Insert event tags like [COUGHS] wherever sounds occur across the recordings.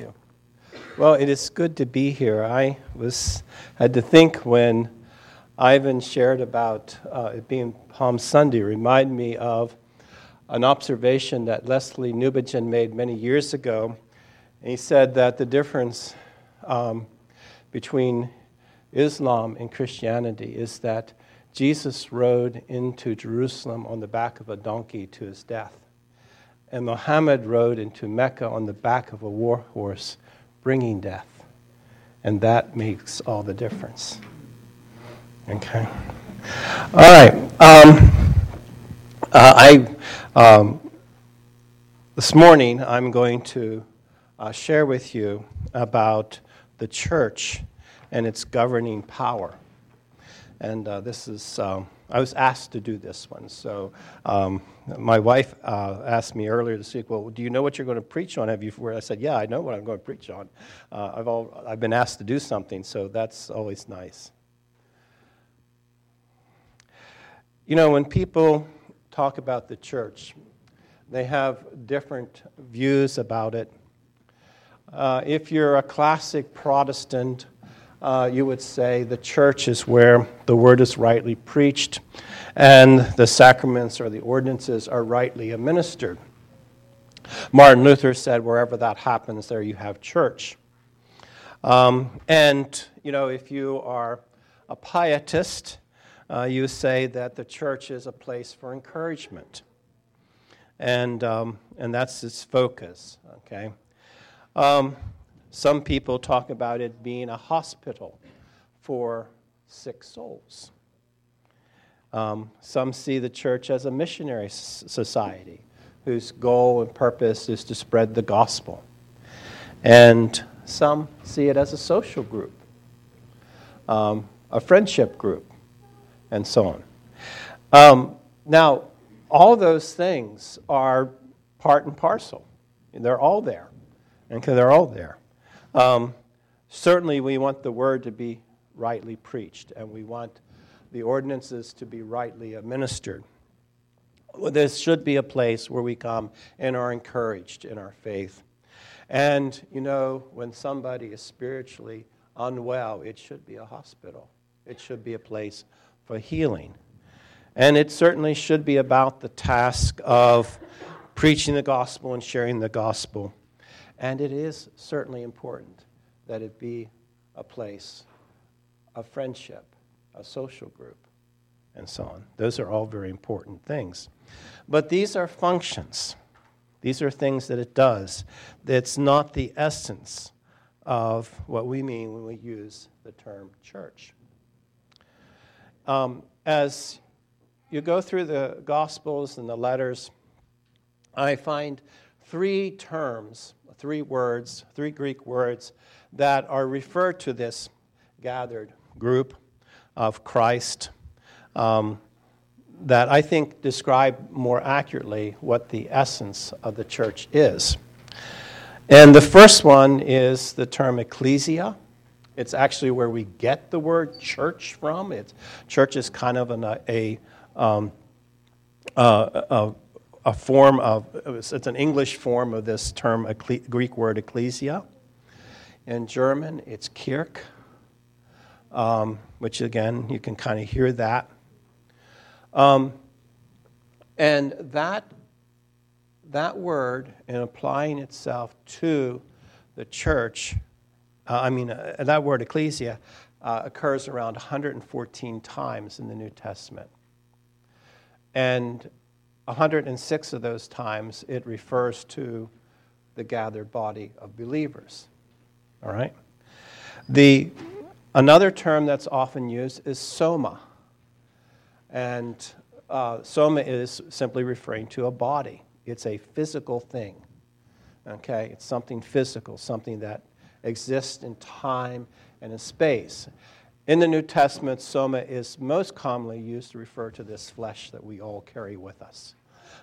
you. Well, it is good to be here. I was had to think when Ivan shared about uh, it being Palm Sunday. Remind me of an observation that Lesslie Newbigin made many years ago. And he said that the difference um, between Islam and Christianity is that Jesus rode into Jerusalem on the back of a donkey to his death. And Muhammad rode into Mecca on the back of a war horse, bringing death. And that makes all the difference. Okay. All right. Um, uh, I um, this morning I'm going to uh, share with you about the church and its governing power. And uh, this is, um, I was asked to do this one. So um, my wife uh, asked me earlier this week, well, do you know what you're going to preach on? Have you, where I said, yeah, I know what I'm going to preach on. Uh, I've, all, I've been asked to do something, so that's always nice. You know, when people talk about the church, they have different views about it. Uh, if you're a classic Protestant, uh, you would say the church is where the word is rightly preached and the sacraments or the ordinances are rightly administered. Martin Luther said, wherever that happens, there you have church. Um, and, you know, if you are a pietist, uh, you say that the church is a place for encouragement. And, um, and that's its focus, okay? Um, some people talk about it being a hospital for sick souls. Um, some see the church as a missionary society whose goal and purpose is to spread the gospel. And some see it as a social group, um, a friendship group, and so on. Um, now, all those things are part and parcel. They're all there. Okay, they're all there. Um, certainly, we want the word to be rightly preached, and we want the ordinances to be rightly administered. This should be a place where we come and are encouraged in our faith. And, you know, when somebody is spiritually unwell, it should be a hospital, it should be a place for healing. And it certainly should be about the task of preaching the gospel and sharing the gospel. And it is certainly important that it be a place of friendship, a social group, and so on. Those are all very important things. But these are functions. These are things that it does. It's not the essence of what we mean when we use the term church. Um, as you go through the Gospels and the letters, I find three terms three words, three Greek words that are referred to this gathered group of Christ um, that I think describe more accurately what the essence of the church is. And the first one is the term ecclesia. It's actually where we get the word church from. It's, church is kind of an, a, um, uh, a a form of, it's an English form of this term, Greek word ecclesia. In German, it's Kirch, um, which again, you can kind of hear that. Um, and that, that word, in applying itself to the church, uh, I mean, uh, that word ecclesia uh, occurs around 114 times in the New Testament. And 106 of those times it refers to the gathered body of believers. All right? The, another term that's often used is soma. And uh, soma is simply referring to a body, it's a physical thing. Okay? It's something physical, something that exists in time and in space. In the New Testament, soma is most commonly used to refer to this flesh that we all carry with us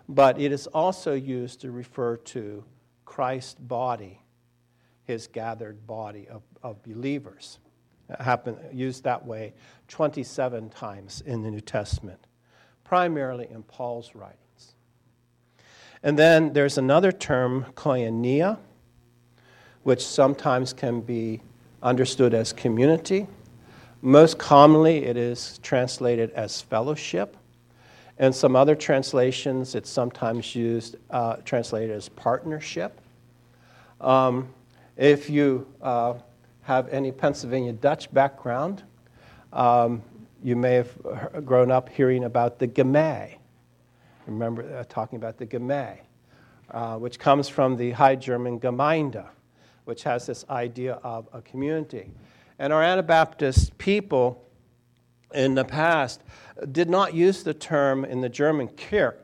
but it is also used to refer to Christ's body, his gathered body of, of believers. It happened, used that way 27 times in the New Testament, primarily in Paul's writings. And then there's another term, koinonia, which sometimes can be understood as community. Most commonly, it is translated as fellowship. In some other translations, it's sometimes used, uh, translated as partnership. Um, if you uh, have any Pennsylvania Dutch background, um, you may have grown up hearing about the Gemeente. Remember uh, talking about the Gemeente, uh, which comes from the High German Gemeinde, which has this idea of a community. And our Anabaptist people in the past did not use the term in the German Kirk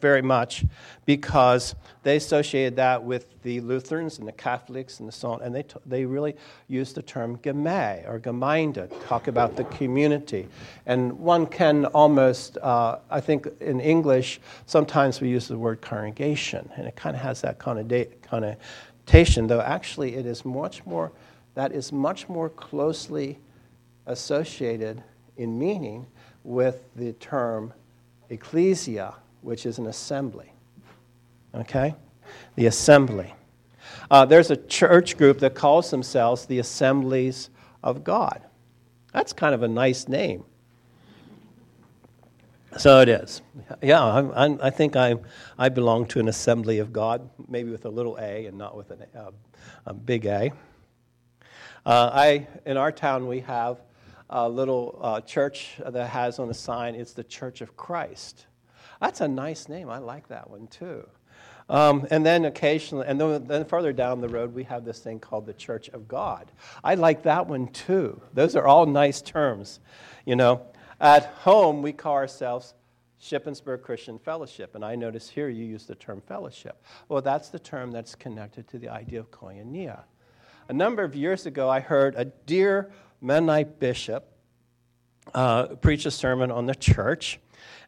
very much because they associated that with the Lutherans and the Catholics and the so on, and they, t- they really used the term Gemeinde or Gemeinde, to talk about the community. And one can almost, uh, I think in English, sometimes we use the word congregation, and it kind of has that connotation, though actually it is much more, that is much more closely associated in meaning with the term ecclesia, which is an assembly. Okay? The assembly. Uh, there's a church group that calls themselves the Assemblies of God. That's kind of a nice name. So it is. Yeah, I'm, I'm, i think I, I belong to an assembly of God, maybe with a little a and not with an, uh, a big A. Uh, I, in our town, we have a little uh, church that has on the sign, it's the Church of Christ. That's a nice name. I like that one too. Um, and then occasionally, and then, then further down the road, we have this thing called the Church of God. I like that one too. Those are all nice terms. You know, at home, we call ourselves Shippensburg Christian Fellowship, and I notice here you use the term fellowship. Well, that's the term that's connected to the idea of koinonia. A number of years ago, I heard a dear Mennonite bishop uh, preach a sermon on the church.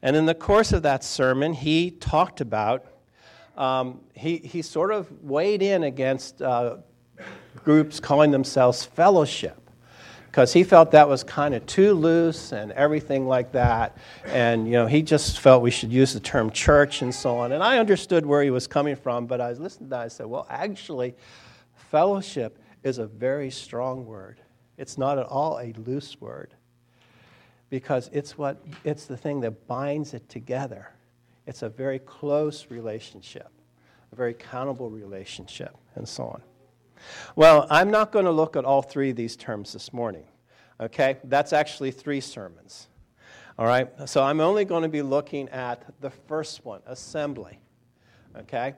And in the course of that sermon, he talked about, um, he, he sort of weighed in against uh, groups calling themselves fellowship because he felt that was kind of too loose and everything like that. And, you know, he just felt we should use the term church and so on. And I understood where he was coming from, but I was listening to that. I said, well, actually, fellowship is a very strong word. It's not at all a loose word because it's what it's the thing that binds it together. It's a very close relationship, a very accountable relationship, and so on. Well, I'm not going to look at all three of these terms this morning. Okay? That's actually three sermons. All right? So I'm only going to be looking at the first one, assembly. Okay?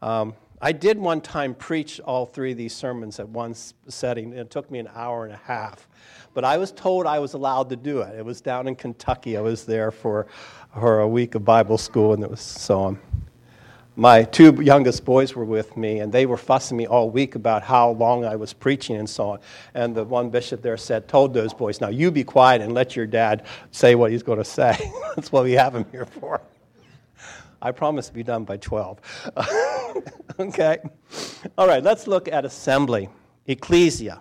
Um, I did one time preach all three of these sermons at one setting. It took me an hour and a half. But I was told I was allowed to do it. It was down in Kentucky. I was there for, for a week of Bible school, and it was so on. My two youngest boys were with me, and they were fussing me all week about how long I was preaching and so on. And the one bishop there said, told those boys, Now you be quiet and let your dad say what he's going to say. [LAUGHS] That's what we have him here for. I promise to be done by 12. [LAUGHS] okay? All right, let's look at assembly, ecclesia.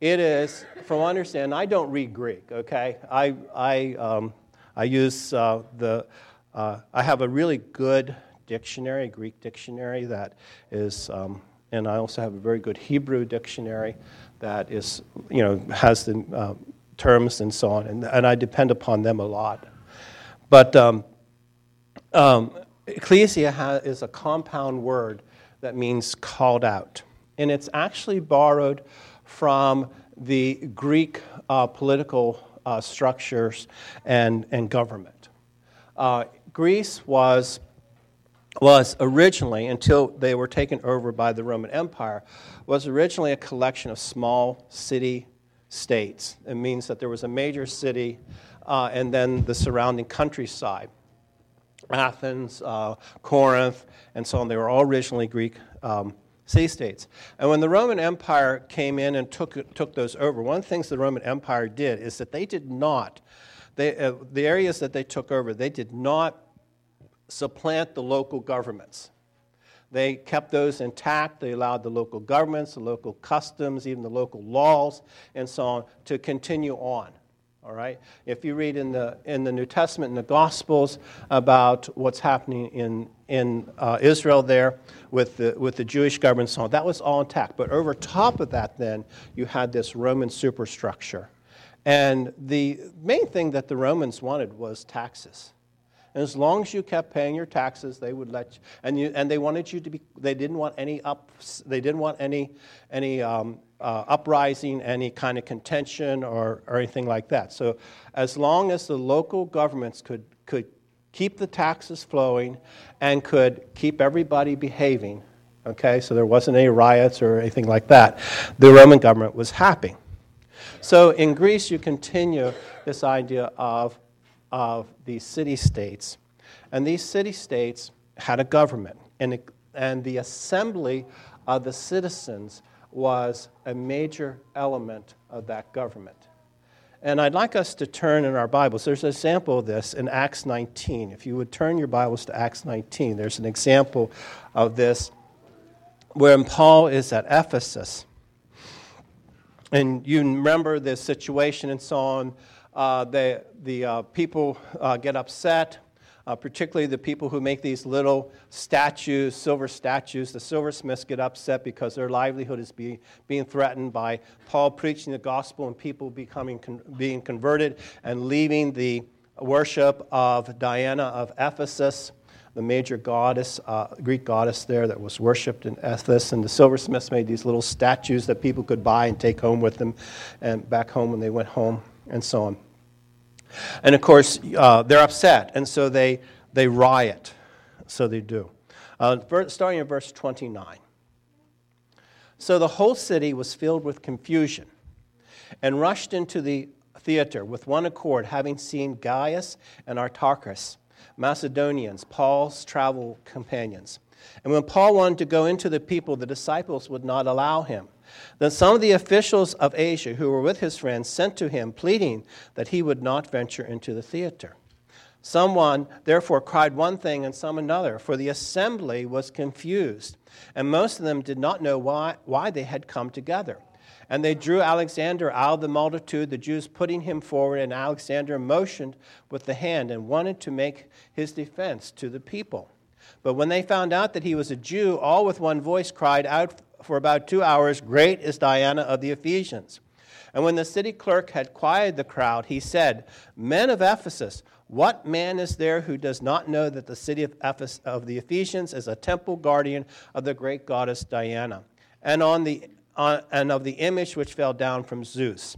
It is, from understand, I don't read Greek, okay? I, I, um, I use uh, the, uh, I have a really good dictionary, Greek dictionary that is, um, and I also have a very good Hebrew dictionary that is, you know, has the uh, terms and so on, and, and I depend upon them a lot. But um, um, ecclesia ha- is a compound word that means called out. And it's actually borrowed from the Greek uh, political uh, structures and, and government. Uh, Greece was, was originally, until they were taken over by the Roman Empire, was originally a collection of small city states. It means that there was a major city uh, and then the surrounding countryside. Athens, uh, Corinth, and so on. They were all originally Greek um, city states. And when the Roman Empire came in and took, took those over, one of the things the Roman Empire did is that they did not, they, uh, the areas that they took over, they did not supplant the local governments. They kept those intact. They allowed the local governments, the local customs, even the local laws, and so on to continue on. All right? If you read in the, in the New Testament, in the Gospels, about what's happening in, in uh, Israel there with the, with the Jewish government so that was all intact. But over top of that, then, you had this Roman superstructure. And the main thing that the Romans wanted was taxes. And as long as you kept paying your taxes, they would let you. And, you, and they wanted you to be. They didn't want any up. They didn't want any any um, uh, uprising, any kind of contention, or, or anything like that. So, as long as the local governments could could keep the taxes flowing, and could keep everybody behaving, okay, so there wasn't any riots or anything like that, the Roman government was happy. So in Greece, you continue this idea of of these city states. And these city states had a government, and, and the assembly of the citizens was a major element of that government. And I'd like us to turn in our Bibles. There's an example of this in Acts 19. If you would turn your Bibles to Acts 19, there's an example of this when Paul is at Ephesus. And you remember the situation and so on uh, the, the uh, people uh, get upset, uh, particularly the people who make these little statues, silver statues. The silversmiths get upset because their livelihood is be, being threatened by Paul preaching the gospel and people becoming con- being converted and leaving the worship of Diana of Ephesus the major goddess, uh, Greek goddess there that was worshipped in Ephesus. And the silversmiths made these little statues that people could buy and take home with them and back home when they went home and so on. And of course, uh, they're upset, and so they, they riot. So they do. Uh, starting in verse 29. So the whole city was filled with confusion and rushed into the theater with one accord, having seen Gaius and Aristarchus, Macedonians, Paul's travel companions. And when Paul wanted to go into the people, the disciples would not allow him. Then some of the officials of Asia who were with his friends sent to him, pleading that he would not venture into the theater. Someone therefore cried one thing and some another, for the assembly was confused, and most of them did not know why, why they had come together. And they drew Alexander out of the multitude, the Jews putting him forward, and Alexander motioned with the hand and wanted to make his defense to the people. But when they found out that he was a Jew, all with one voice cried out for about two hours, Great is Diana of the Ephesians. And when the city clerk had quieted the crowd, he said, Men of Ephesus, what man is there who does not know that the city of, Ephes- of the Ephesians is a temple guardian of the great goddess Diana, and, on the, on, and of the image which fell down from Zeus?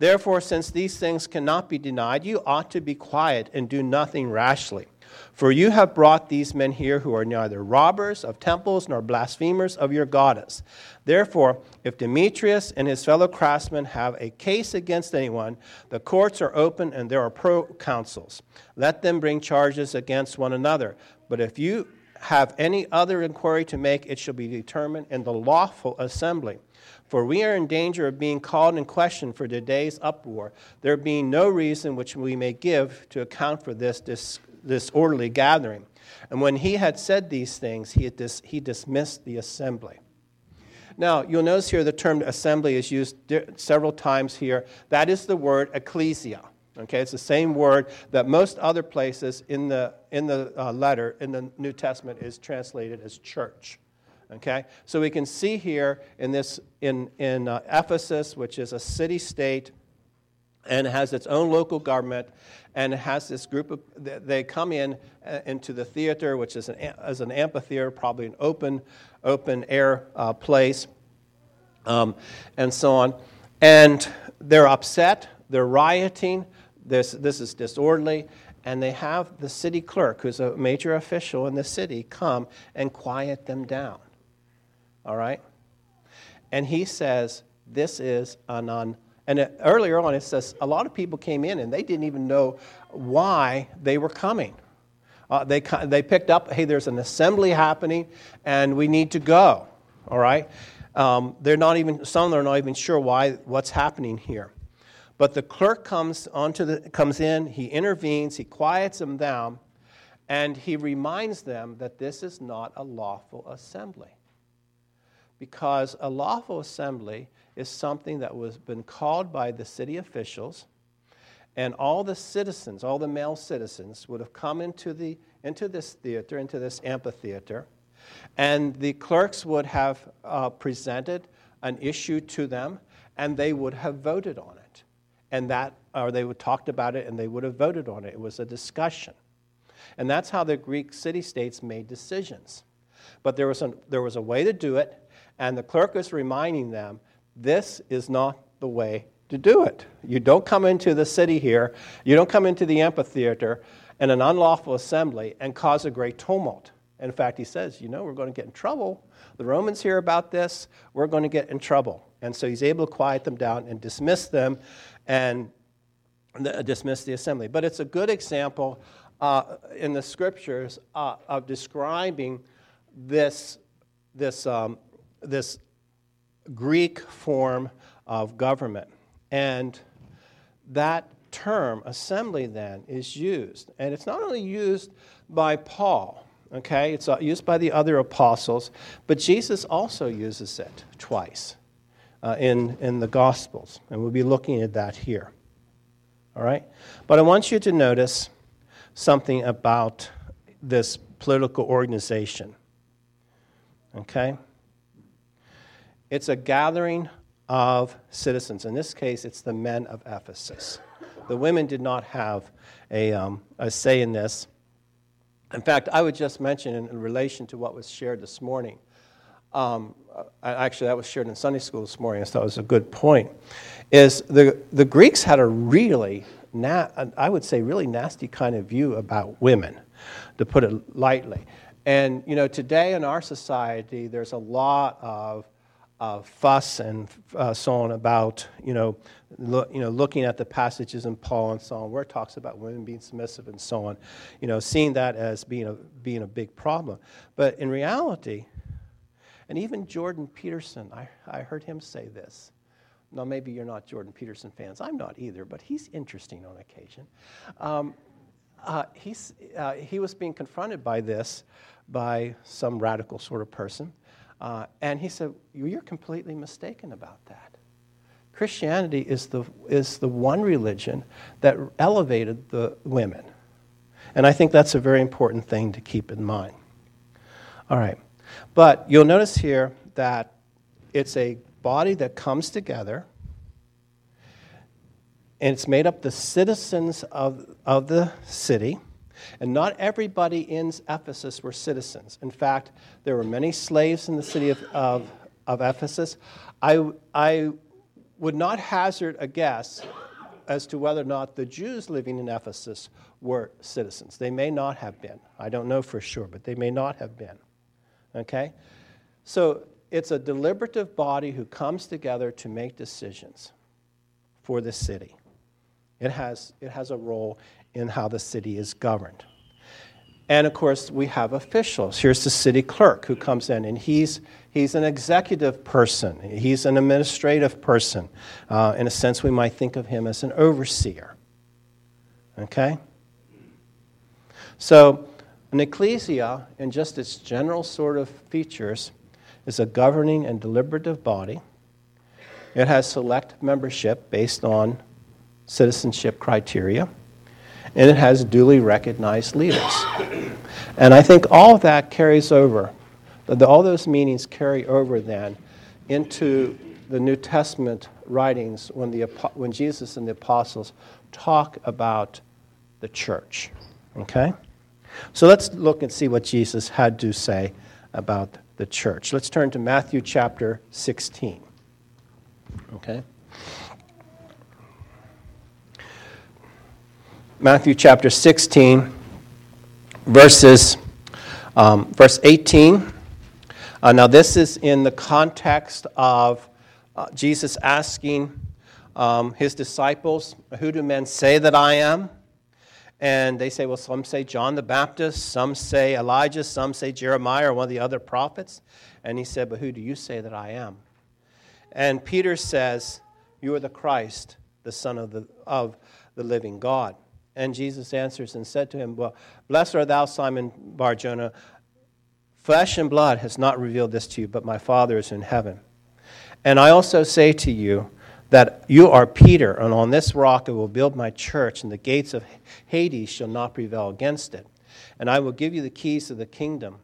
Therefore, since these things cannot be denied, you ought to be quiet and do nothing rashly. For you have brought these men here who are neither robbers of temples nor blasphemers of your goddess. Therefore, if Demetrius and his fellow craftsmen have a case against anyone, the courts are open and there are proconsuls. Let them bring charges against one another. But if you have any other inquiry to make, it shall be determined in the lawful assembly. For we are in danger of being called in question for today's uproar, there being no reason which we may give to account for this dis- this orderly gathering. And when he had said these things, he, dis- he dismissed the assembly. Now, you'll notice here the term assembly is used several times here. That is the word ecclesia. Okay, it's the same word that most other places in the, in the uh, letter in the New Testament is translated as church. Okay, so we can see here in this in in uh, Ephesus, which is a city state, and has its own local government, and has this group of they come in uh, into the theater which is an, as an amphitheater probably an open open air uh, place um, and so on. And they're upset they're rioting this, this is disorderly and they have the city clerk who's a major official in the city come and quiet them down. All right? And he says this is an and earlier on, it says a lot of people came in and they didn't even know why they were coming. Uh, they, they picked up, hey, there's an assembly happening and we need to go. All right? Um, they're not even, some of them are not even sure why, what's happening here. But the clerk comes, onto the, comes in, he intervenes, he quiets them down, and he reminds them that this is not a lawful assembly. Because a lawful assembly is something that was been called by the city officials And all the citizens, all the male citizens, would have come into, the, into this theater, into this amphitheater, and the clerks would have uh, presented an issue to them, and they would have voted on it. And that, or they would talked about it and they would have voted on it. It was a discussion. And that's how the Greek city states made decisions. But there was, a, there was a way to do it, and the clerk was reminding them this is not the way to do it. You don't come into the city here, you don't come into the amphitheater in an unlawful assembly and cause a great tumult. In fact, he says, You know, we're going to get in trouble. The Romans hear about this, we're going to get in trouble. And so he's able to quiet them down and dismiss them and dismiss the assembly. But it's a good example uh, in the scriptures uh, of describing this, this, um, this Greek form of government. And that term, assembly, then, is used. And it's not only used by Paul, okay, it's uh, used by the other apostles, but Jesus also uses it twice uh, in, in the Gospels. And we'll be looking at that here. All right? But I want you to notice something about this political organization. Okay? It's a gathering of citizens. In this case, it's the men of Ephesus. The women did not have a, um, a say in this. In fact, I would just mention in, in relation to what was shared this morning. Um, actually, that was shared in Sunday school this morning, so that was a good point. Is the, the Greeks had a really, na- I would say, really nasty kind of view about women, to put it lightly. And, you know, today in our society, there's a lot of uh, fuss and uh, so on about you know, lo- you know looking at the passages in Paul and so on where it talks about women being submissive and so on, you know, seeing that as being a being a big problem. But in reality, and even Jordan Peterson, I, I heard him say this. Now maybe you're not Jordan Peterson fans. I'm not either, but he's interesting on occasion. Um, uh, he's, uh, he was being confronted by this by some radical sort of person uh, and he said, You're completely mistaken about that. Christianity is the, is the one religion that elevated the women. And I think that's a very important thing to keep in mind. All right. But you'll notice here that it's a body that comes together, and it's made up the citizens of, of the city. And not everybody in Ephesus were citizens. In fact, there were many slaves in the city of, of, of Ephesus. I, I would not hazard a guess as to whether or not the Jews living in Ephesus were citizens. They may not have been. I don't know for sure, but they may not have been. Okay? So it's a deliberative body who comes together to make decisions for the city. It has, it has a role in how the city is governed. And of course, we have officials. Here's the city clerk who comes in, and he's, he's an executive person, he's an administrative person. Uh, in a sense, we might think of him as an overseer. Okay? So, an ecclesia, in just its general sort of features, is a governing and deliberative body. It has select membership based on citizenship criteria and it has duly recognized leaders. And I think all of that carries over, all those meanings carry over then into the New Testament writings when, the, when Jesus and the apostles talk about the church. Okay? So let's look and see what Jesus had to say about the church. Let's turn to Matthew chapter 16. Okay? Matthew chapter 16, verses, um, verse 18. Uh, now, this is in the context of uh, Jesus asking um, his disciples, Who do men say that I am? And they say, Well, some say John the Baptist, some say Elijah, some say Jeremiah or one of the other prophets. And he said, But who do you say that I am? And Peter says, You are the Christ, the Son of the, of the living God. And Jesus answers and said to him, Well, blessed art thou, Simon Barjona. Flesh and blood has not revealed this to you, but my Father is in heaven. And I also say to you that you are Peter, and on this rock I will build my church, and the gates of Hades shall not prevail against it. And I will give you the keys of the kingdom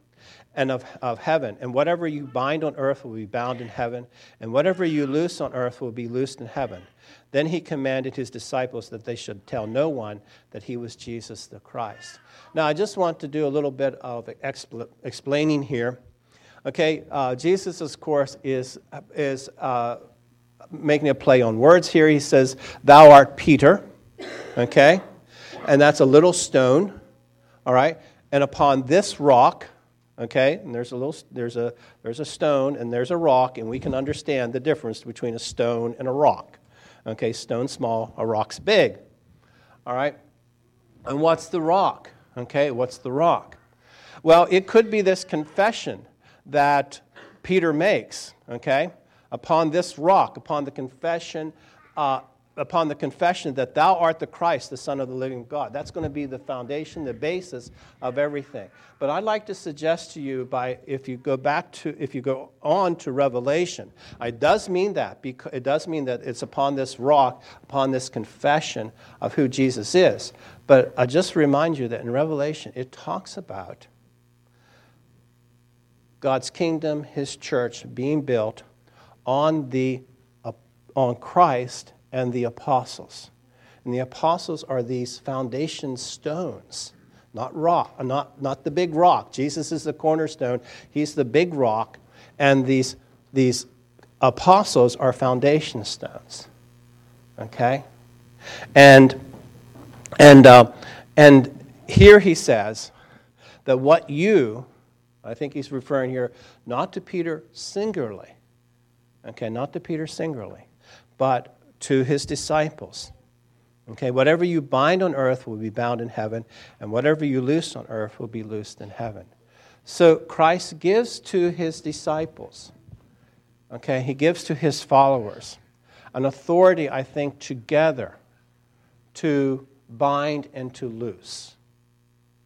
and of, of heaven. And whatever you bind on earth will be bound in heaven, and whatever you loose on earth will be loosed in heaven. Then he commanded his disciples that they should tell no one that he was Jesus the Christ. Now, I just want to do a little bit of expl- explaining here. Okay, uh, Jesus, of course, is, is uh, making a play on words here. He says, Thou art Peter, okay? And that's a little stone, all right? And upon this rock, okay, and there's a little, there's a, there's a stone and there's a rock, and we can understand the difference between a stone and a rock. Okay, stone small, a rock's big, all right? And what's the rock? Okay, what's the rock? Well, it could be this confession that Peter makes, okay? upon this rock, upon the confession, uh, upon the confession that thou art the Christ, the Son of the living God. That's going to be the foundation, the basis of everything. But I'd like to suggest to you by if you go back to if you go on to Revelation, it does mean that because it does mean that it's upon this rock, upon this confession of who Jesus is. But I just remind you that in Revelation it talks about God's kingdom, his church being built on, the, on Christ and the apostles. And the apostles are these foundation stones, not rock, uh, not, not the big rock. Jesus is the cornerstone, he's the big rock, and these, these apostles are foundation stones. Okay? And, and, uh, and here he says that what you, I think he's referring here not to Peter singularly, Okay, not to Peter singularly, but to his disciples. Okay, whatever you bind on earth will be bound in heaven, and whatever you loose on earth will be loosed in heaven. So Christ gives to his disciples, okay, he gives to his followers an authority, I think, together to bind and to loose.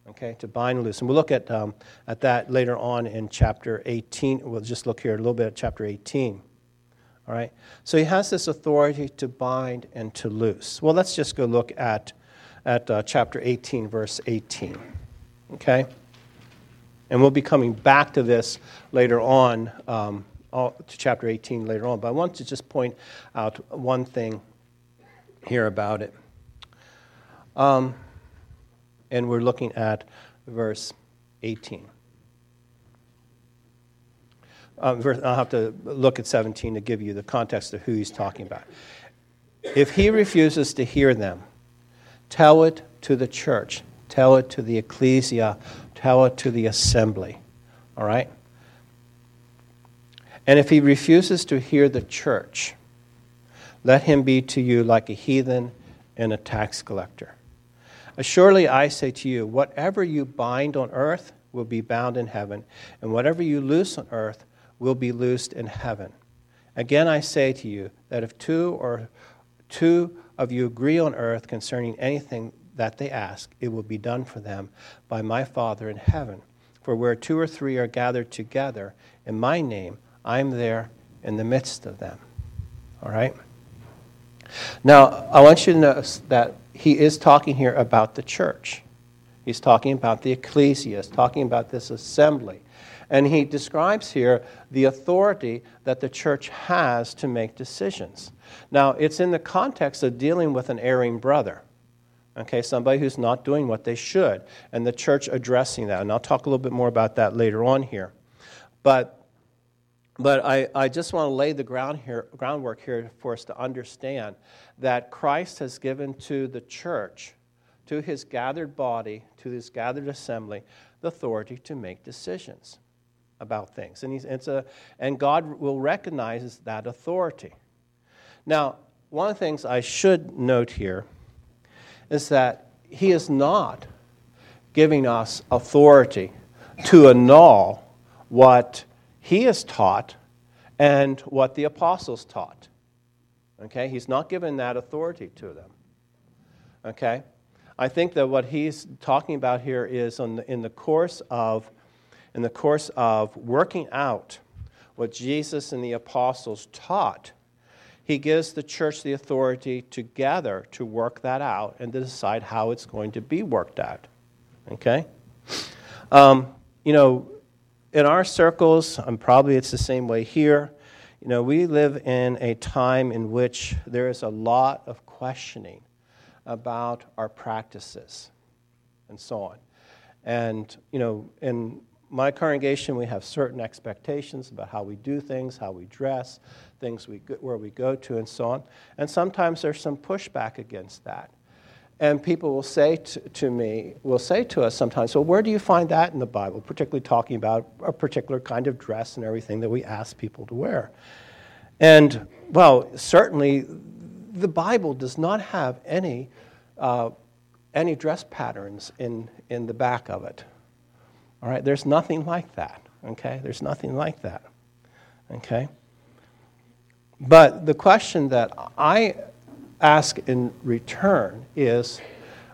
Okay, to bind and loose. And we'll look at, um, at that later on in chapter 18. We'll just look here a little bit at chapter 18. All right? So he has this authority to bind and to loose. Well, let's just go look at, at uh, chapter 18, verse 18. Okay? And we'll be coming back to this later on, um, all, to chapter 18 later on. But I want to just point out one thing here about it. Um, and we're looking at verse 18. Um, I'll have to look at 17 to give you the context of who he's talking about. If he refuses to hear them, tell it to the church, tell it to the ecclesia, tell it to the assembly. All right? And if he refuses to hear the church, let him be to you like a heathen and a tax collector. Surely I say to you, whatever you bind on earth will be bound in heaven, and whatever you loose on earth will be loosed in heaven. Again, I say to you that if two or two of you agree on earth concerning anything that they ask, it will be done for them by my Father in heaven. For where two or three are gathered together in my name, I'm there in the midst of them. All right? Now, I want you to notice that he is talking here about the church. He's talking about the ecclesia, he's talking about this assembly. And he describes here the authority that the church has to make decisions. Now, it's in the context of dealing with an erring brother. Okay, somebody who's not doing what they should, and the church addressing that. And I'll talk a little bit more about that later on here. But, but I, I just want to lay the ground here, groundwork here for us to understand that Christ has given to the church, to his gathered body, to his gathered assembly, the authority to make decisions about things. And, he's, it's a, and God will recognize that authority. Now, one of the things I should note here is that He is not giving us authority to annul what He has taught and what the apostles taught. Okay? He's not giving that authority to them. Okay? I think that what he's talking about here is the, in the course of in the course of working out what Jesus and the apostles taught, he gives the church the authority together to work that out and to decide how it's going to be worked out. Okay? Um, you know, in our circles, and probably it's the same way here, you know, we live in a time in which there is a lot of questioning about our practices and so on. And, you know, in my congregation, we have certain expectations about how we do things, how we dress, things we where we go to, and so on. And sometimes there's some pushback against that. And people will say to, to, me, will say to us sometimes, well, where do you find that in the Bible, particularly talking about a particular kind of dress and everything that we ask people to wear? And, well, certainly the Bible does not have any, uh, any dress patterns in, in the back of it. All right, there's nothing like that. Okay, there's nothing like that. Okay? But the question that I ask in return is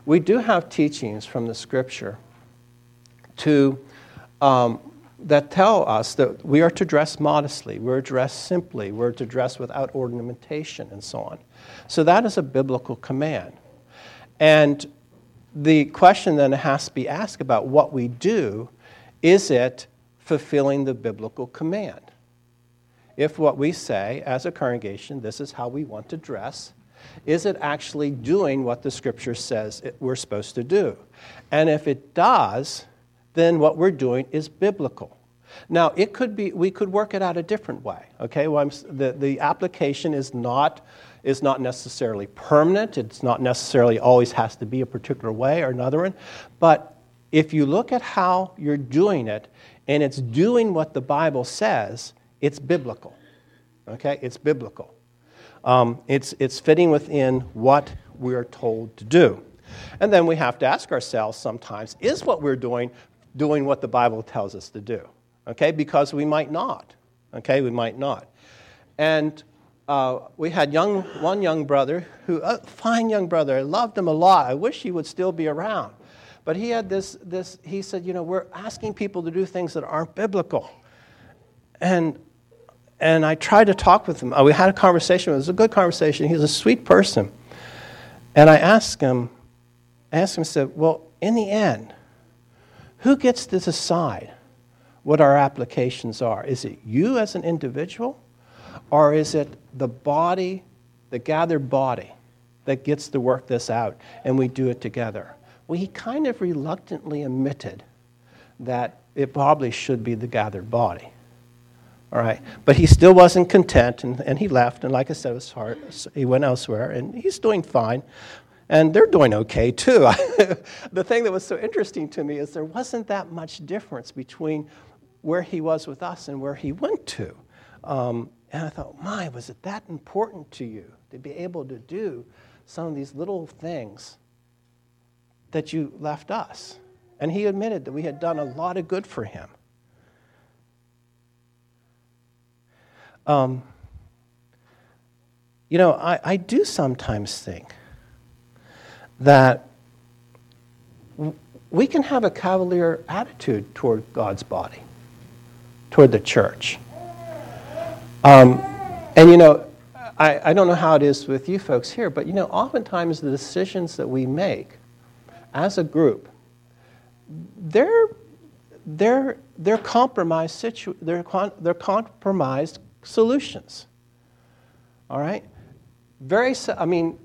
we do have teachings from the scripture to um, that tell us that we are to dress modestly, we're to dress simply, we're to dress without ornamentation, and so on. So that is a biblical command. And the question then has to be asked about what we do is it fulfilling the biblical command? if what we say as a congregation, this is how we want to dress, is it actually doing what the scripture says it, we're supposed to do? And if it does, then what we're doing is biblical. Now, it could be, we could work it out a different way, okay? Well, the, the application is not, is not necessarily permanent. It's not necessarily always has to be a particular way or another one. But if you look at how you're doing it, and it's doing what the Bible says, it's biblical. Okay? It's biblical. Um, it's, it's fitting within what we're told to do. And then we have to ask ourselves sometimes is what we're doing doing what the Bible tells us to do? Okay? Because we might not. Okay? We might not. And uh, we had young, one young brother who, a fine young brother, I loved him a lot. I wish he would still be around. But he had this, this, he said, you know, we're asking people to do things that aren't biblical. And and I tried to talk with him. We had a conversation. It was a good conversation. He's a sweet person. And I asked him, I asked him, I said, Well, in the end, who gets to decide what our applications are? Is it you as an individual? Or is it the body, the gathered body, that gets to work this out and we do it together? Well, he kind of reluctantly admitted that it probably should be the gathered body. All right. But he still wasn't content, and, and he left. And like I said, was hard. He went elsewhere, and he's doing fine. And they're doing okay, too. [LAUGHS] the thing that was so interesting to me is there wasn't that much difference between where he was with us and where he went to. Um, and I thought, my, was it that important to you to be able to do some of these little things that you left us? And he admitted that we had done a lot of good for him. Um, you know, I, I do sometimes think that we can have a cavalier attitude toward God's body, toward the church. Um, and you know, I, I don't know how it is with you folks here, but you know, oftentimes the decisions that we make as a group, they're, they're, they're compromised, situ- they're, con- they're compromised solutions. All right? Very, I mean,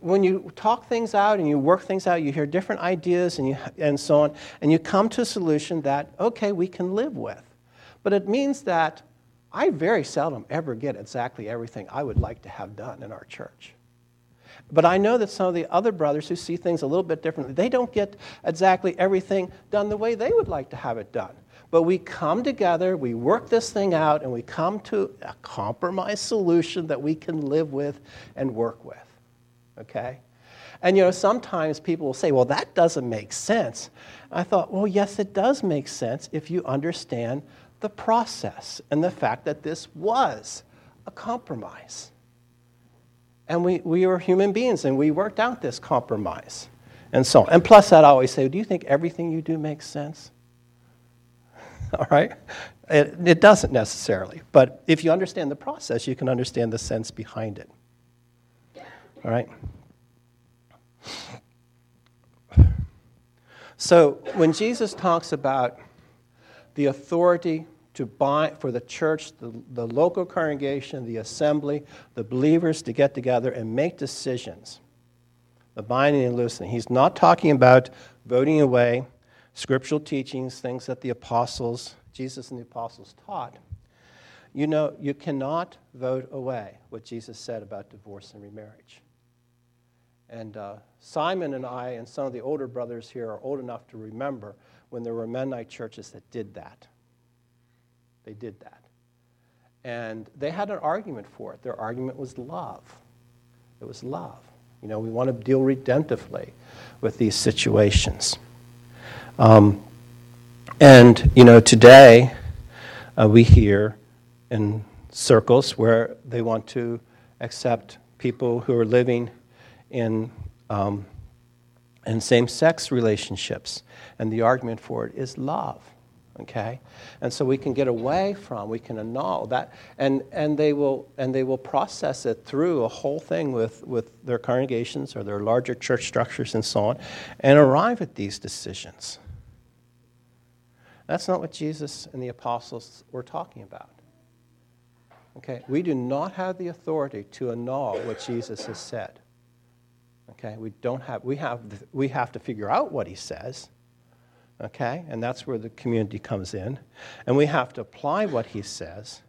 when you talk things out and you work things out, you hear different ideas and, you, and so on, and you come to a solution that, okay, we can live with. But it means that I very seldom ever get exactly everything I would like to have done in our church. But I know that some of the other brothers who see things a little bit differently, they don't get exactly everything done the way they would like to have it done. But we come together, we work this thing out, and we come to a compromise solution that we can live with and work with. Okay? And you know, sometimes people will say, well, that doesn't make sense. I thought, well, yes, it does make sense if you understand the process and the fact that this was a compromise. And we, we were human beings and we worked out this compromise. And so, and plus, I'd always say, do you think everything you do makes sense? [LAUGHS] All right? It, it doesn't necessarily, but if you understand the process, you can understand the sense behind it. All right? So when Jesus talks about the authority to bind for the church, the, the local congregation, the assembly, the believers to get together and make decisions, the binding and loosening, he's not talking about voting away scriptural teachings, things that the apostles, Jesus and the apostles taught. You know, you cannot vote away what Jesus said about divorce and remarriage. And uh, Simon and I and some of the older brothers here are old enough to remember when there were Mennonite churches that did that. They did that. And they had an argument for it. Their argument was love. It was love. You know, we want to deal redemptively with these situations. Um, and, you know, today uh, we hear in circles where they want to accept people who are living in, um, in same sex relationships. And the argument for it is love. Okay? And so we can get away from, we can annul that. And, and, they, will, and they will process it through a whole thing with, with their congregations or their larger church structures and so on and arrive at these decisions. That's not what Jesus and the apostles were talking about. Okay? We do not have the authority to annul what Jesus has said. Okay? We don't have we have we have to figure out what he says. Okay? And that's where the community comes in. And we have to apply what he says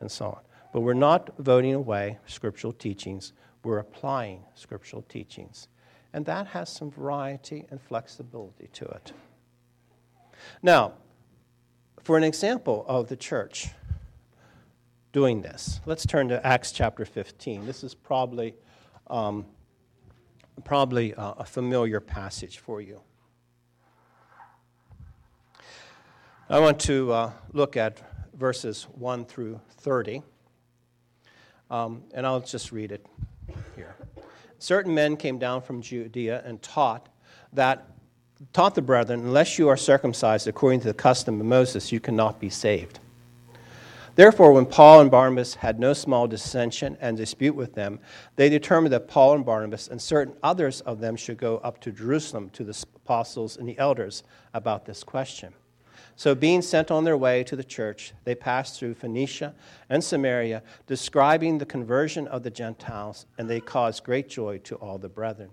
and so on. But we're not voting away scriptural teachings. We're applying scriptural teachings. And that has some variety and flexibility to it. Now, for an example of the church doing this, let's turn to Acts chapter 15. This is probably, um, probably uh, a familiar passage for you. I want to uh, look at verses 1 through 30, um, and I'll just read it here. Certain men came down from Judea and taught that taught the brethren, unless you are circumcised according to the custom of Moses, you cannot be saved. Therefore, when Paul and Barnabas had no small dissension and dispute with them, they determined that Paul and Barnabas and certain others of them should go up to Jerusalem to the apostles and the elders about this question. So, being sent on their way to the church, they passed through Phoenicia and Samaria, describing the conversion of the Gentiles, and they caused great joy to all the brethren.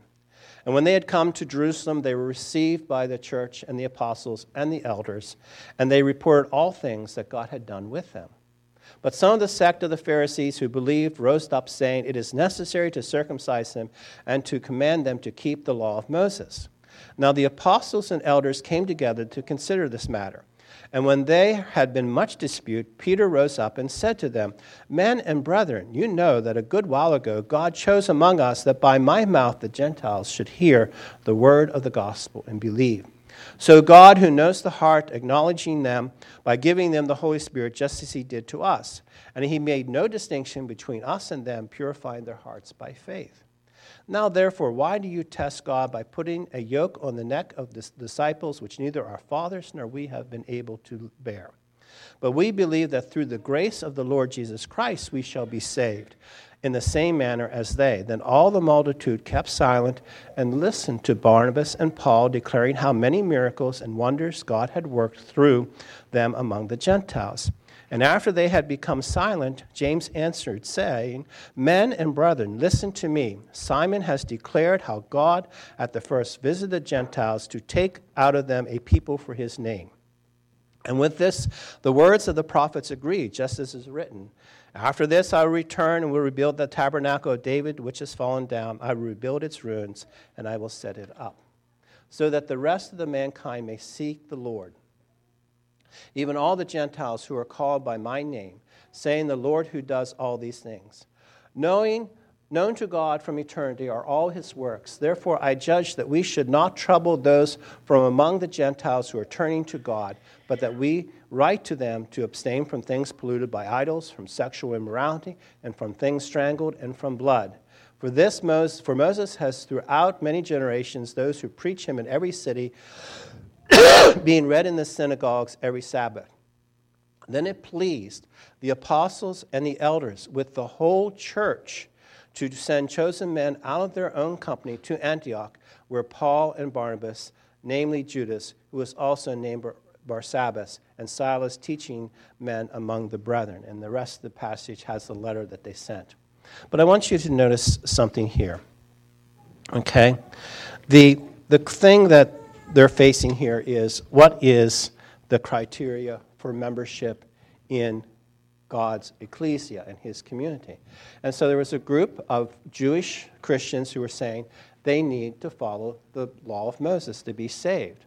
And when they had come to Jerusalem, they were received by the church and the apostles and the elders, and they reported all things that God had done with them. But some of the sect of the Pharisees who believed rose up, saying, It is necessary to circumcise them and to command them to keep the law of Moses. Now the apostles and elders came together to consider this matter. And when they had been much dispute, Peter rose up and said to them, Men and brethren, you know that a good while ago God chose among us that by my mouth the Gentiles should hear the word of the gospel and believe. So God, who knows the heart, acknowledging them by giving them the Holy Spirit, just as he did to us. And he made no distinction between us and them, purifying their hearts by faith. Now, therefore, why do you test God by putting a yoke on the neck of the disciples which neither our fathers nor we have been able to bear? But we believe that through the grace of the Lord Jesus Christ we shall be saved in the same manner as they. Then all the multitude kept silent and listened to Barnabas and Paul, declaring how many miracles and wonders God had worked through them among the Gentiles. And after they had become silent, James answered, saying, Men and brethren, listen to me. Simon has declared how God at the first visited the Gentiles to take out of them a people for his name. And with this, the words of the prophets agree, just as is written. After this, I will return and will rebuild the tabernacle of David, which has fallen down. I will rebuild its ruins, and I will set it up, so that the rest of the mankind may seek the Lord even all the Gentiles who are called by my name, saying, The Lord who does all these things. Knowing, known to God from eternity are all his works. Therefore, I judge that we should not trouble those from among the Gentiles who are turning to God, but that we write to them to abstain from things polluted by idols, from sexual immorality, and from things strangled, and from blood. For this for Moses has throughout many generations those who preach him in every city [COUGHS] being read in the synagogues every Sabbath. Then it pleased the apostles and the elders with the whole church to send chosen men out of their own company to Antioch, where Paul and Barnabas, namely Judas, who was also named Barsabbas, and Silas teaching men among the brethren. And the rest of the passage has the letter that they sent. But I want you to notice something here. Okay? The, the thing that they're facing here is what is the criteria for membership in God's ecclesia and his community. And so there was a group of Jewish Christians who were saying they need to follow the law of Moses to be saved.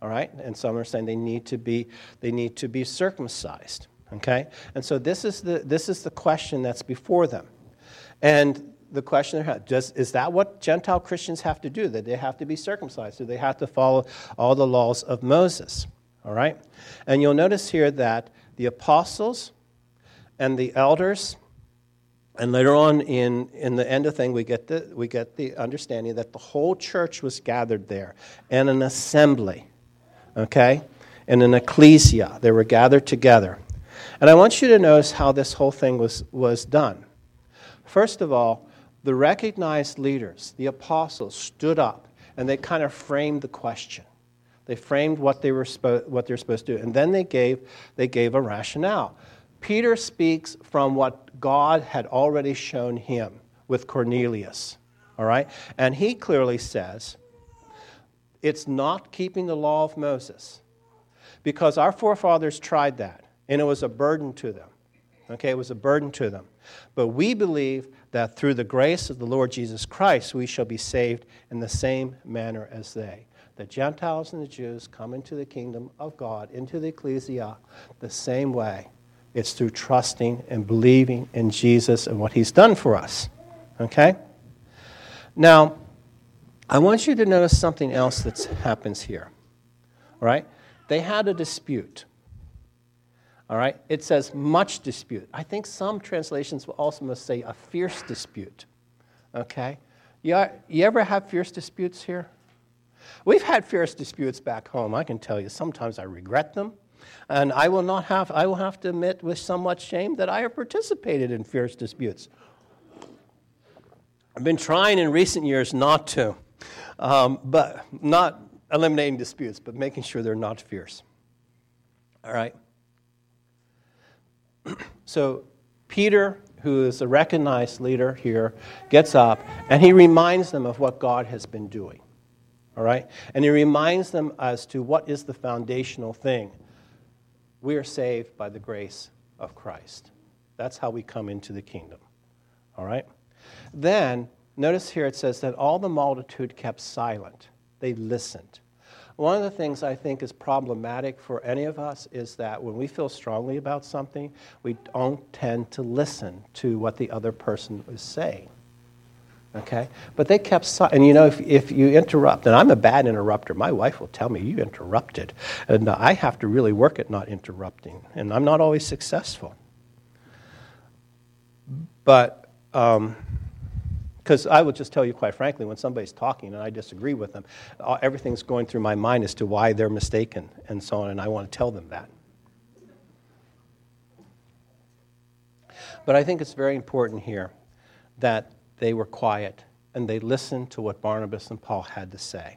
All right? And some are saying they need to be, they need to be circumcised. Okay? And so this is the, this is the question that's before them. And the question does, is that what Gentile Christians have to do? That they have to be circumcised? Do they have to follow all the laws of Moses? All right? And you'll notice here that the apostles and the elders, and later on in, in the end of thing, we get, the, we get the understanding that the whole church was gathered there in an assembly, okay? In an ecclesia. They were gathered together. And I want you to notice how this whole thing was, was done. First of all, the recognized leaders, the apostles, stood up and they kind of framed the question. They framed what they were spo- what they're supposed to do, and then they gave they gave a rationale. Peter speaks from what God had already shown him with Cornelius. All right, and he clearly says it's not keeping the law of Moses because our forefathers tried that, and it was a burden to them. Okay, it was a burden to them. But we believe that through the grace of the Lord Jesus Christ, we shall be saved in the same manner as they the Gentiles and the Jews come into the kingdom of God, into the ecclesia, the same way. It's through trusting and believing in Jesus and what he's done for us. Okay? Now, I want you to notice something else that happens here. All right? They had a dispute. All right? It says much dispute. I think some translations will also must say a fierce dispute. Okay? You, you ever have fierce disputes here? We've had fierce disputes back home. I can tell you, sometimes I regret them. And I will not have, I will have to admit with somewhat shame that I have participated in fierce disputes. I've been trying in recent years not to, um, but not eliminating disputes, but making sure they're not fierce. All right? So, Peter, who is a recognized leader here, gets up and he reminds them of what God has been doing. All right? And he reminds them as to what is the foundational thing. We are saved by the grace of Christ. That's how we come into the kingdom. All right? Then, notice here it says that all the multitude kept silent. They listened. One of the things I think is problematic for any of us is that when we feel strongly about something, we don't tend to listen to what the other person is saying. Okay? But they kept. And you know, if, if you interrupt, and I'm a bad interrupter, my wife will tell me, you interrupted. And I have to really work at not interrupting. And I'm not always successful. But, um, because I will just tell you quite frankly, when somebody's talking and I disagree with them, uh, everything's going through my mind as to why they're mistaken and so on, and I want to tell them that. But I think it's very important here that they were quiet and they listened to what Barnabas and Paul had to say.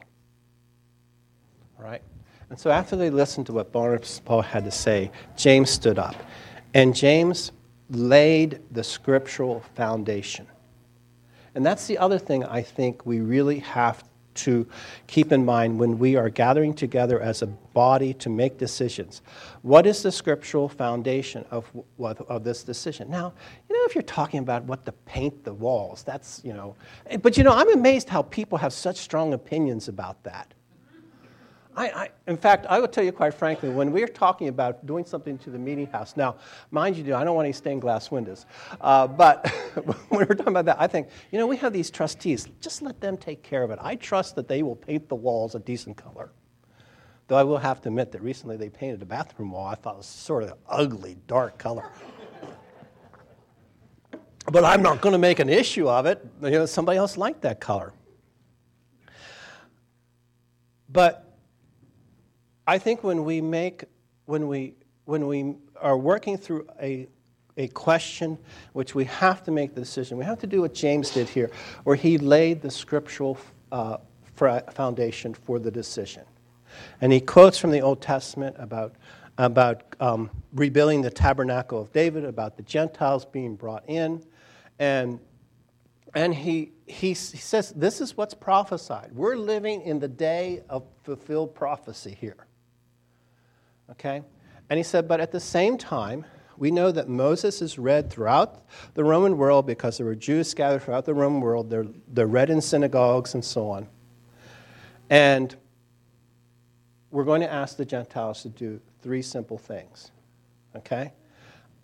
Right? And so after they listened to what Barnabas and Paul had to say, James stood up. And James laid the scriptural foundation. And that's the other thing I think we really have to keep in mind when we are gathering together as a body to make decisions. What is the scriptural foundation of, of this decision? Now, you know, if you're talking about what to paint the walls, that's, you know, but you know, I'm amazed how people have such strong opinions about that. I, I, in fact, I will tell you quite frankly, when we're talking about doing something to the meeting house, now, mind you, I don't want any stained glass windows, uh, but [LAUGHS] when we're talking about that, I think, you know, we have these trustees. Just let them take care of it. I trust that they will paint the walls a decent color. Though I will have to admit that recently they painted a bathroom wall I thought was sort of an ugly, dark color. but I'm not going to make an issue of it. You know, somebody else liked that color. But I think when we make, when we when we are working through a, a question which we have to make the decision, we have to do what James did here, where he laid the scriptural uh, foundation for the decision. And he quotes from the Old Testament about, about um, rebuilding the tabernacle of David, about the Gentiles being brought in. And, and he, he, he says, This is what's prophesied. We're living in the day of fulfilled prophecy here. Okay? And he said, But at the same time, we know that Moses is read throughout the Roman world because there were Jews scattered throughout the Roman world. They're, they're read in synagogues and so on. And we're going to ask the Gentiles to do three simple things, okay?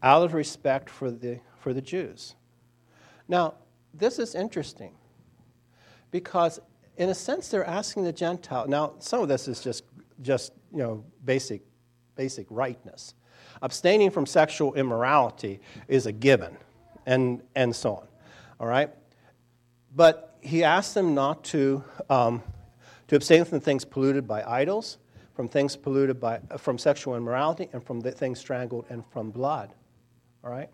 Out of respect for the, for the Jews. Now, this is interesting because, in a sense, they're asking the Gentile. Now, some of this is just, just you know, basic, basic rightness. Abstaining from sexual immorality is a given, and, and so on. All right? But he asks them not to um, to abstain from things polluted by idols, from things polluted by, from sexual immorality, and from the things strangled and from blood. All right?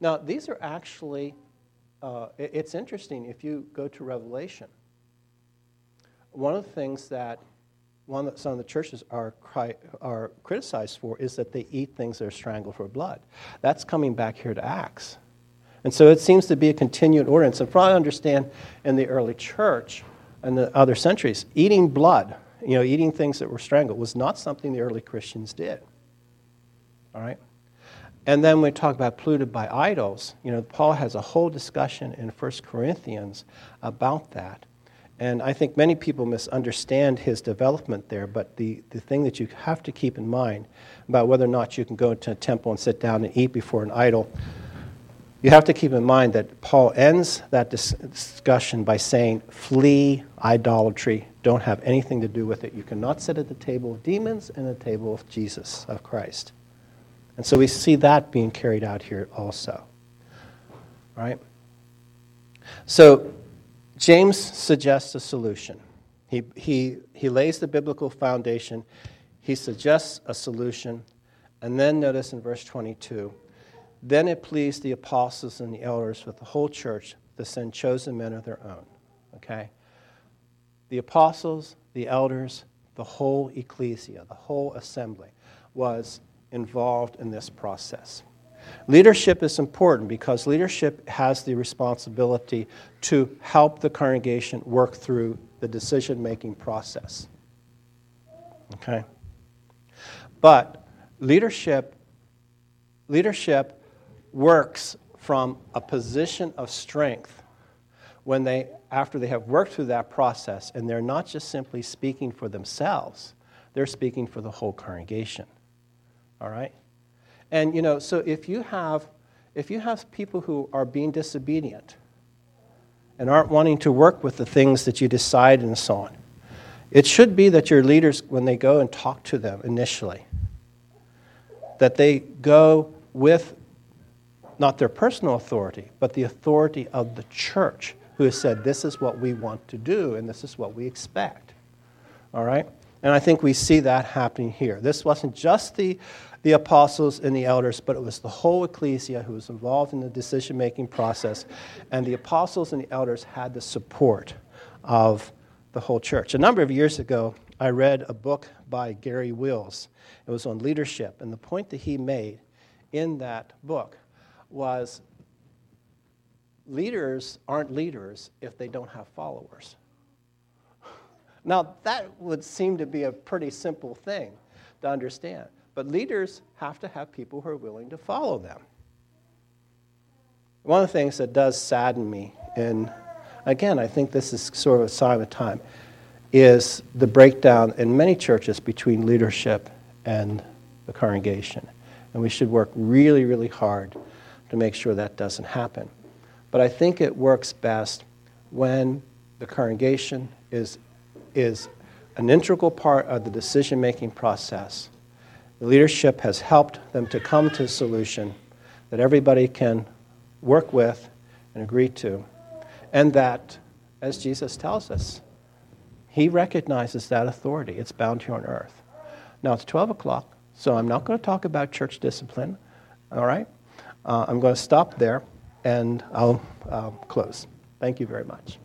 Now, these are actually, uh, it's interesting if you go to Revelation. One of the things that one that some of the churches are, are criticized for is that they eat things that are strangled for blood. That's coming back here to Acts. And so it seems to be a continued ordinance. And from I understand in the early church, and the other centuries, eating blood, you know, eating things that were strangled was not something the early Christians did. All right? And then we talk about polluted by idols, you know, Paul has a whole discussion in 1 Corinthians about that. And I think many people misunderstand his development there, but the, the thing that you have to keep in mind about whether or not you can go into a temple and sit down and eat before an idol you have to keep in mind that Paul ends that dis- discussion by saying, Flee idolatry. Don't have anything to do with it. You cannot sit at the table of demons and the table of Jesus, of Christ. And so we see that being carried out here also. Right? So James suggests a solution. He, he, he lays the biblical foundation, he suggests a solution, and then notice in verse 22 then it pleased the apostles and the elders with the whole church to send chosen men of their own. Okay? The apostles, the elders, the whole ecclesia, the whole assembly was involved in this process. Leadership is important because leadership has the responsibility to help the congregation work through the decision making process. Okay? But leadership leadership works from a position of strength when they after they have worked through that process and they're not just simply speaking for themselves they're speaking for the whole congregation all right and you know so if you have if you have people who are being disobedient and aren't wanting to work with the things that you decide and so on it should be that your leaders when they go and talk to them initially that they go with not their personal authority, but the authority of the church, who has said, This is what we want to do, and this is what we expect. All right? And I think we see that happening here. This wasn't just the, the apostles and the elders, but it was the whole ecclesia who was involved in the decision making process. And the apostles and the elders had the support of the whole church. A number of years ago, I read a book by Garry Wills. It was on leadership. And the point that he made in that book was leaders aren't leaders if they don't have followers. Now, that would seem to be a pretty simple thing to understand, but leaders have to have people who are willing to follow them. One of the things that does sadden me, and again, I think this is sort of a sign of time, is the breakdown in many churches between leadership and the congregation. And we should work really, really hard to make sure that doesn't happen. But I think it works best when the congregation is, is an integral part of the decision making process. The leadership has helped them to come to a solution that everybody can work with and agree to. And that, as Jesus tells us, he recognizes that authority. It's bound here on earth. Now it's 12 o'clock, So I'm not going to talk about church discipline, all right? Uh, I'm going to stop there and I'll uh, close. Thank you very much.